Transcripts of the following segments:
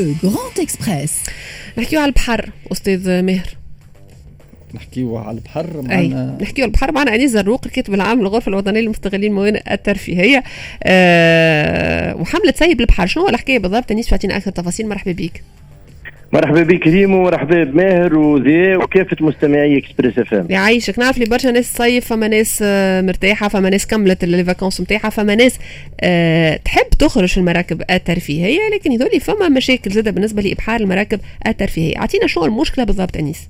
Le Grand Express. نحكيو على البحر أستاذ ماهر. نحكيو على البحر أي نحكيو على البحر. معنا انيس زروق الكاتب العام للغرفه الوطنية للمستغلين الموانئ الترفيهية. أه وحملة سيب البحر. شنو هو الحكاية بالضبط؟ أنيس فاتينا أكثر تفاصيل. مرحبا بك. مرحبا بك ريم ومرحبا بماهر وزي وكافة مستمعي إكسبريس إف إم. يعيشك. نعرف لي برشا ناس صيف فما ناس آه، مرتاحة فما ناس كملت ال vacances نتاعها فما ناس أه تحب تخرج المراكب الترفيهية لكن يظل فما مشاكل زادة بالنسبة لإبحار المراكب الترفيهية. أعطينا شنو المشكلة بالضبط أنيس؟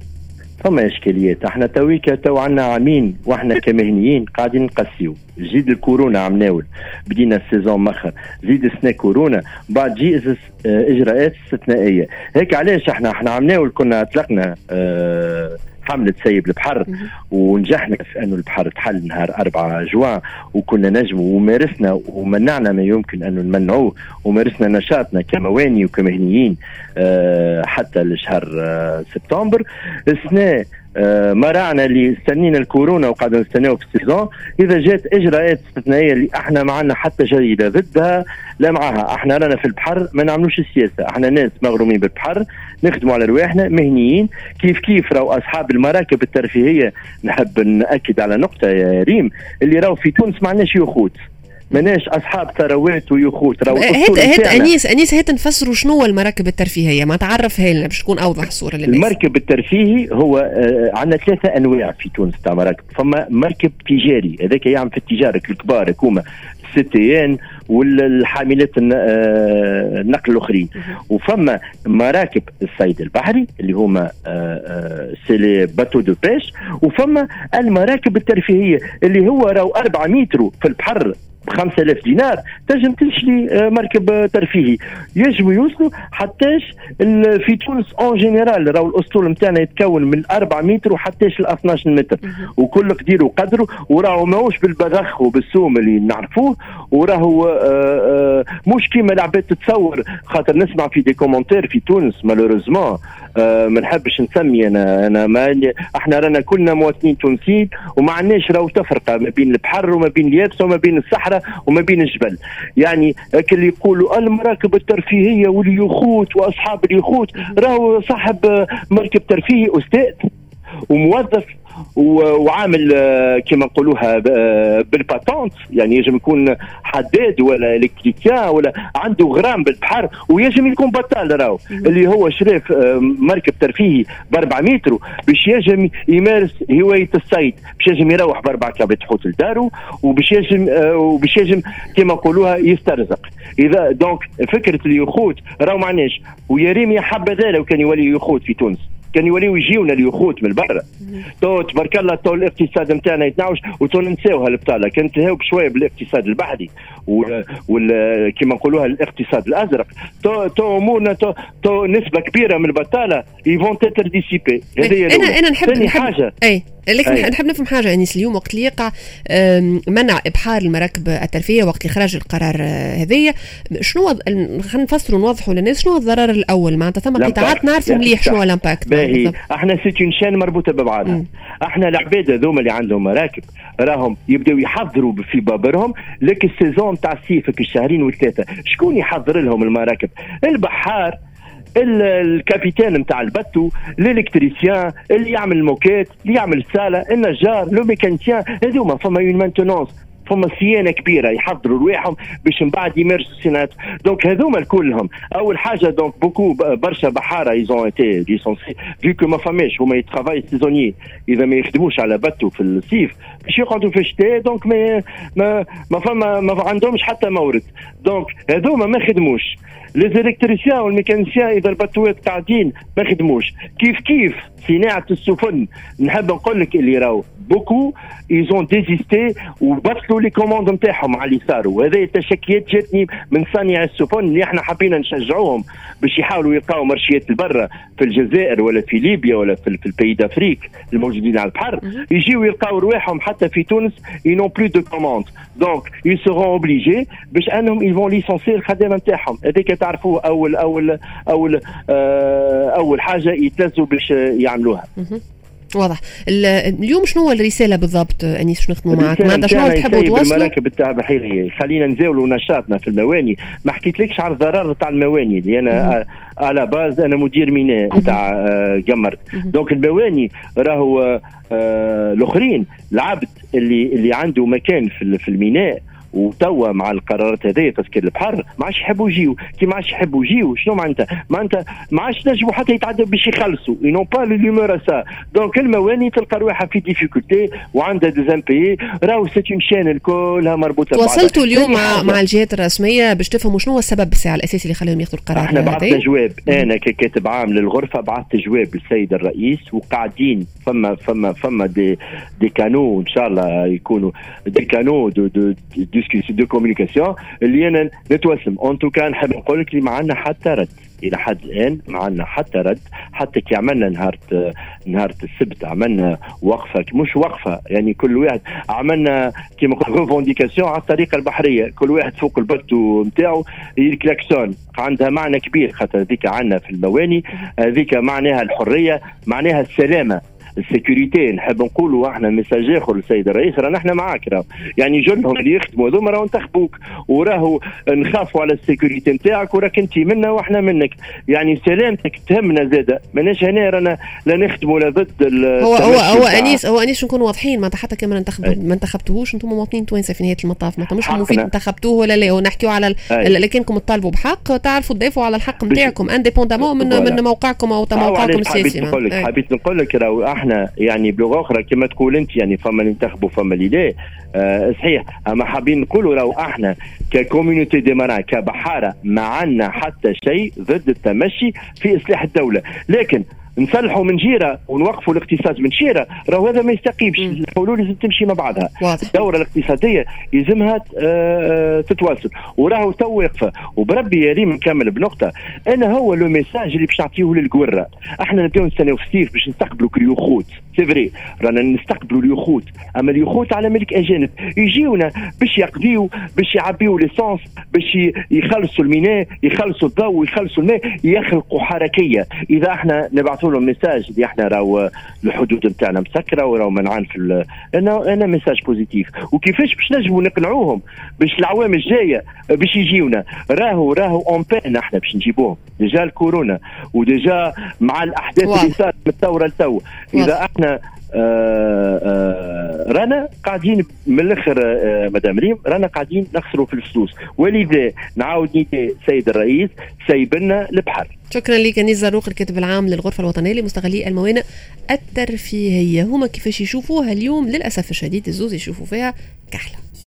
فما إشكاليات. أحنا تويكا tout عندنا عامين وأحنا كمهنيين قاعدين نقسيو. زيد الكورونا عم ناول. بدينا ال saison مخر. زيد سنة كورونا. بعد جي آه، إجراءات استثنائيه هيك علاش أحنا؟ أحنا عم ناول كنا أطلقنا آه حملة سيب البحر ونجحنا في أنه البحر تحل نهار 4 جوان وكنا نجم ومارسنا ومنعنا ما يمكن أنه نمنعوه ومارسنا نشاطنا كمواني وكمهنيين أه حتى لشهر أه سبتمبر. السنة آه، مرعنا اللي استنينا الكورونا وقاعدين نستناو في السيزون. إذا جات إجراءات استثنائية اللي إحنا ما عندنا حتى جريدة ضدها لا معها إحنا رانا في البحر ما نعملوش السياسة. إحنا ناس مغرومين بالبحر نخدموا على رواحنا مهنيين. كيف كيف راهو أصحاب المراكب الترفيهية؟ نحب نأكد على نقطة يا ريم اللي راهو في تونس ما عندناش يخوت. ماناش أصحاب ثروات ويخوت. راهو هات هات انيس أنيس هات نفسروا شنو هو المراكب الترفيهيه ما تعرفها لنا باش تكون أوضح الصورة للناس. المركب الترفيهي هو آه عندنا ثلاثة أنواع في تونس تاع مراكب. فما مركب تجاري. هذاك يعمل في التجارة الكبار هكوما ستيان والحاملات آه، النقل الأخرين. وفما مراكب الصيد البحري اللي هما c'est les bateaux de pêche وفما المراكب الترفيهية اللي هو راهو 4 متر في البحر. ب 5000 دينار تنجم تشري مركب ترفيهي. يجب يوصلوا حتىش في تونس en général راهو الأسطول نتاعنا يتكون من 4 متر وحتىش ل 12 متر وكل قدير وقدره وراهو ماهوش بالبذخ وبالسوم اللي نعرفوه وراهو آه، آه، مش كيما العباد تتصور خاطر نسمع في des commentaires في تونس malheureusement. ما نحبش نسمي أنا أنا ما إحنا رانا كلنا مواطنين تونسيين وما عندناش راهو تفرقة ما بين البحر وما بين اليابسه وما بين الصحراء وما بين الجبل. يعني اللي يقولوا المراكب الترفيهية واليخوت وأصحاب اليخوت راهو صاحب مركب ترفيهي أستاذ وموظف وعامل آه، كما نقولوها آه، بالباتونت يعني يجب يكون حداد ولا الكتريكيان ولا عنده غرام بالبحر ويجب يكون بطال راهو. اللي هو شريف آه، مركب ترفيهي ب 4 متر باش يجم يمارس هواية الصيد باش يجم يروح بأربع كابت حوت لدارو وباش يجم وباش يجم كما نقولوها يسترزق. إذا donc فكرة اليخوت راهو معناش ويا ريم حبذا لو كان يولي يخوت في تونس. كان يوليو يجيونا اليخوت من برا تو تبارك الله تو الاقتصاد نتاعنا يتناوش وتو ننساو هالبطاله كان تهاو بشويه بالاقتصاد البحري وال كما نقولوها الاقتصاد الأزرق. تو تو أمورنا تو, تو نسبة كبيرة من البطالة ils vont être dissipés هذه أنا أنا نحب نحب حاجة. اي لكن أيه. نحب نفهم حاجة أنيس اليوم وقت اللي يقع منع إبحار المراكب الترفيهية وقت إخراج القرار آه، هذية شنو خلينا نفسروا ونوضحوا للناس شنو الضرر الأول؟ معناتها ثم قطاعات نعرفوا مليح شنو ال impact. باهي إحنا c'est une chaîne مربوطة ببعضها. إحنا العباد هذوما اللي عندهم مراكب راهم يبداو يحضروا في بابرهم لك ال saison تاع الصيف الشهرين وثلاثه شكون يحضر لهم المراكب؟ البحار ال capitaine نتاع ال bateau ال électricien اللي يعمل ال moquette اللي يعمل الساله النجار le mécanicien هذوما فما une maintenance فما صيانه كبيره يحضروا رواحهم باش من بعد يمارسوا صيانات donc هذوما كلهم اول حاجة donc beaucoup برشا بحاره ils ont été licenciés vu que ما فماش هما travail saisonnier اذا ما يخدموش على bateau في الصيف باش يقعدوا في الشتاء donc ما ما ما فما ما عندهمش حتى مورد donc هذوما ما خدموش les électriciens وال mécaniciens إذا الباتوات قاعدين ما خدموش. كيف كيف؟ صناعة السفن. نحب نقول لك اللي راهو beaucoup ils ont désisté وبطلوا les commandes نتاعهم على اللي صاروا وهذا التشكيات جاتني من صانع السفن اللي إحنا حبينا نشجعوهم باش يحاولوا يلقاو مرشيات البرة في الجزائر ولا في ليبيا ولا في, في ال pays d'Afrique الموجودين على البحر. يجيو يلقاو رواحهم حتى في تونس ils n'ont plus de commandes donc ils seront obligés باش أنهم ils vont licencier الخدمة نتاعهم. هذاك تعرفوه اول اول أول آه أول حاجة يتلزوا باش يعملوها. واضح. اليوم شنو هو الرسالة بالضبط؟ انيس شنو نخدموا معك معناتها شنو تحبوا توصلوا المراكب تاع بحيريه خلينا نزاولوا نشاطنا في المواني. ما حكيتلكش على الضرر تاع المواني اللي أنا à la base أنا مدير ميناء تاع آه، قمر donc المواني راهو آه، الآخرين العبد اللي اللي عنده مكان في الميناء وتوا مع القرارات هذه تسكير البحر ما عادش يحبوا يجيو. كي ما عادش يحبوا يجيو شنو معناتها؟ معناتها ما عادش نجموا حتى يتعدوا باش يخلصوا. ينون با لومور سا donc المواني تلقى روحها في difficulté وعندها des impayés راهو c'est une chaîne الكلها مربوطة وصلتوا اليوم مع, مع الجهات الرسمية باش تفهموا شنو هو السبب الساعة الاساسي اللي خلاهم ياخذوا القرار إحنا بعثنا جواب. أنا ككاتب عام للغرفة بعثت جواب للسيد الرئيس وقاعدين فما فما فما des des canaux إن شاء الله يكونوا des canaux de de, de discussion de communication اللي أنا نتوسم. en tout cas نحب نقول لك اللي ما عندنا حتى رد. إلى حد الآن ما عندنا حتى رد. حتى كي عملنا نهار نهار السبت عملنا وقفة. مش وقفة يعني كل واحد عملنا كيما نقول revendication على الطريقة البحرية. كل واحد فوق ال bateau نتاعو الكلاكسون عندها معنى كبير خاطر هذيك عندنا في المواني هذيك معناها الحرية معناها السلامة. ال sécurité نحب نقولوا إحنا message آخر للسيد الرئيس رانا إحنا معاك راهو يعني جلهم اللي يخدموا هذوما راهو انتخبوك وراهو نخافوا على ال sécurité نتاعك وراك انت منا وإحنا منك. يعني سلامتك تهمنا زاده. ماناش هنا رانا لا نخدموا لا ضد هو هو هو انيس هو أنيس نكونوا واضحين معناتها حتى كما انتخب ما انتخبتوهوش أنتم مواطنين توانسه في نهايه المطاف معناتها مش مفيد انتخبتوه ولا لا. ونحكيو على لكنكم تطالبوا بحق تعرفوا تدافعوا على الحق نتاعكم انديبوندامون من من موقعكم أو موقعكم السياسي حبيت نقول لك حبيت نقول لك إحنا يعني بلغة أخرى كما تقول أنت يعني فما اللي ينتخبوا فما اللي لا آه صحيح أما حابين نقولوا راهو إحنا ك communauté des marins كبحارة ما عندنا حتى شيء ضد التمشي في إصلاح الدولة. لكن نصلحوا من شيرة ونوقفوا الاقتصاد من شيره راهو هذا ما يستقيمش الحلول لازم تمشي مع بعضها. واضح. الدورة الاقتصادية يلزمها آه، آه، تتواصل. وراهو تو واقفه وبربي يا ريم نكمل بنقطة. أنا هو le message اللي باش نعطيه للقوره إحنا نبداو نستناو في الصيف باش نستقبلوا كريوخوت سي فري رانا نستقبلوا اليخوت. أما اليخوت على ملك أجانب. يجيونا باش يقضيو باش يعبيو l'essence باش يخلصوا الميناء يخلصوا الضوء يخلصوا الماء يخلقوا حركية. إذا إحنا نبعثوا لهم message اللي إحنا راهو الحدود نتاعنا مسكرة وراهو منعان في أنا أنا message positif وكيفاش باش نجموا نقنعوهم باش العوام الجاية باش يجيونا؟ راهو راهو on peine إحنا باش نجيبوهم. déjà الكورونا و déjà مع الأحداث اللي صارت من الثورة لتو إذا إحنا رانا قاعدين من الآخر آه مدام ريم رانا قاعدين نخسروا في الفلوس. ولذا نعاود ندي سيد الرئيس سيبنا البحر. شكرا لك انيس زاروق الكاتب العام للغرفة الوطنية لمستغلي الموانئ. الترفيهية هما كيفاش يشوفوها اليوم؟ للأسف الشديد الزوز يشوفوا فيها كحلة.